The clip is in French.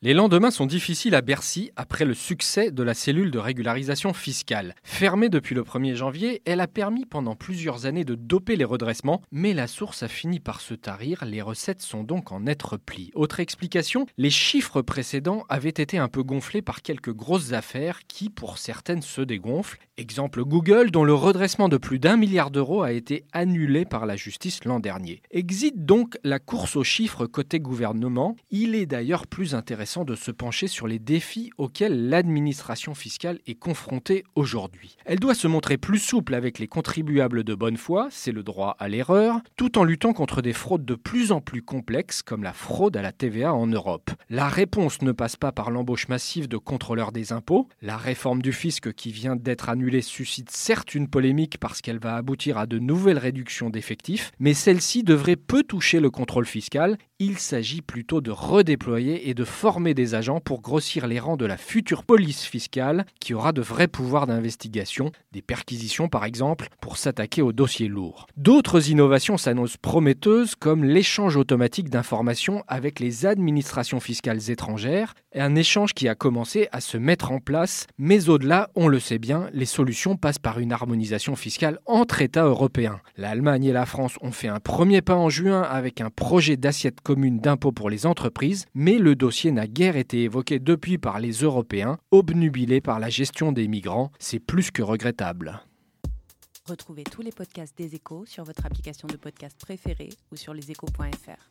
Les lendemains sont difficiles à Bercy après le succès de la cellule de régularisation fiscale. Fermée depuis le 1er janvier, elle a permis pendant plusieurs années de doper les redressements, mais la source a fini par se tarir, les recettes sont donc en net repli. Autre explication, les chiffres précédents avaient été un peu gonflés par quelques grosses affaires qui, pour certaines, se dégonflent. Exemple Google, dont le redressement de plus d'un milliard d'euros a été annulé par la justice l'an dernier. Exit donc la course aux chiffres côté gouvernement. Il est d'ailleurs plus intéressant de se pencher sur les défis auxquels l'administration fiscale est confrontée aujourd'hui. Elle doit se montrer plus souple avec les contribuables de bonne foi, c'est le droit à l'erreur, tout en luttant contre des fraudes de plus en plus complexes comme la fraude à la TVA en Europe. La réponse ne passe pas par l'embauche massive de contrôleurs des impôts. La réforme du fisc qui vient d'être annulée suscite certes une polémique parce qu'elle va aboutir à de nouvelles réductions d'effectifs, mais celle-ci devrait peu toucher le contrôle fiscal. Il s'agit plutôt de redéployer et de former des agents pour grossir les rangs de la future police fiscale qui aura de vrais pouvoirs d'investigation, des perquisitions par exemple, pour s'attaquer aux dossiers lourds. D'autres innovations s'annoncent prometteuses comme l'échange automatique d'informations avec les administrations fiscales étrangères, un échange qui a commencé à se mettre en place, mais au-delà, on le sait bien, les solutions passent par une harmonisation fiscale entre États européens. L'Allemagne et la France ont fait un premier pas en juin avec un projet d'assiette commune d'impôt pour les entreprises, mais le dossier n'a guère été évoqué depuis par les Européens, obnubilés par la gestion des migrants. C'est plus que regrettable. Retrouvez tous les podcasts des échos sur votre application de podcast préférée ou sur leséchos.fr.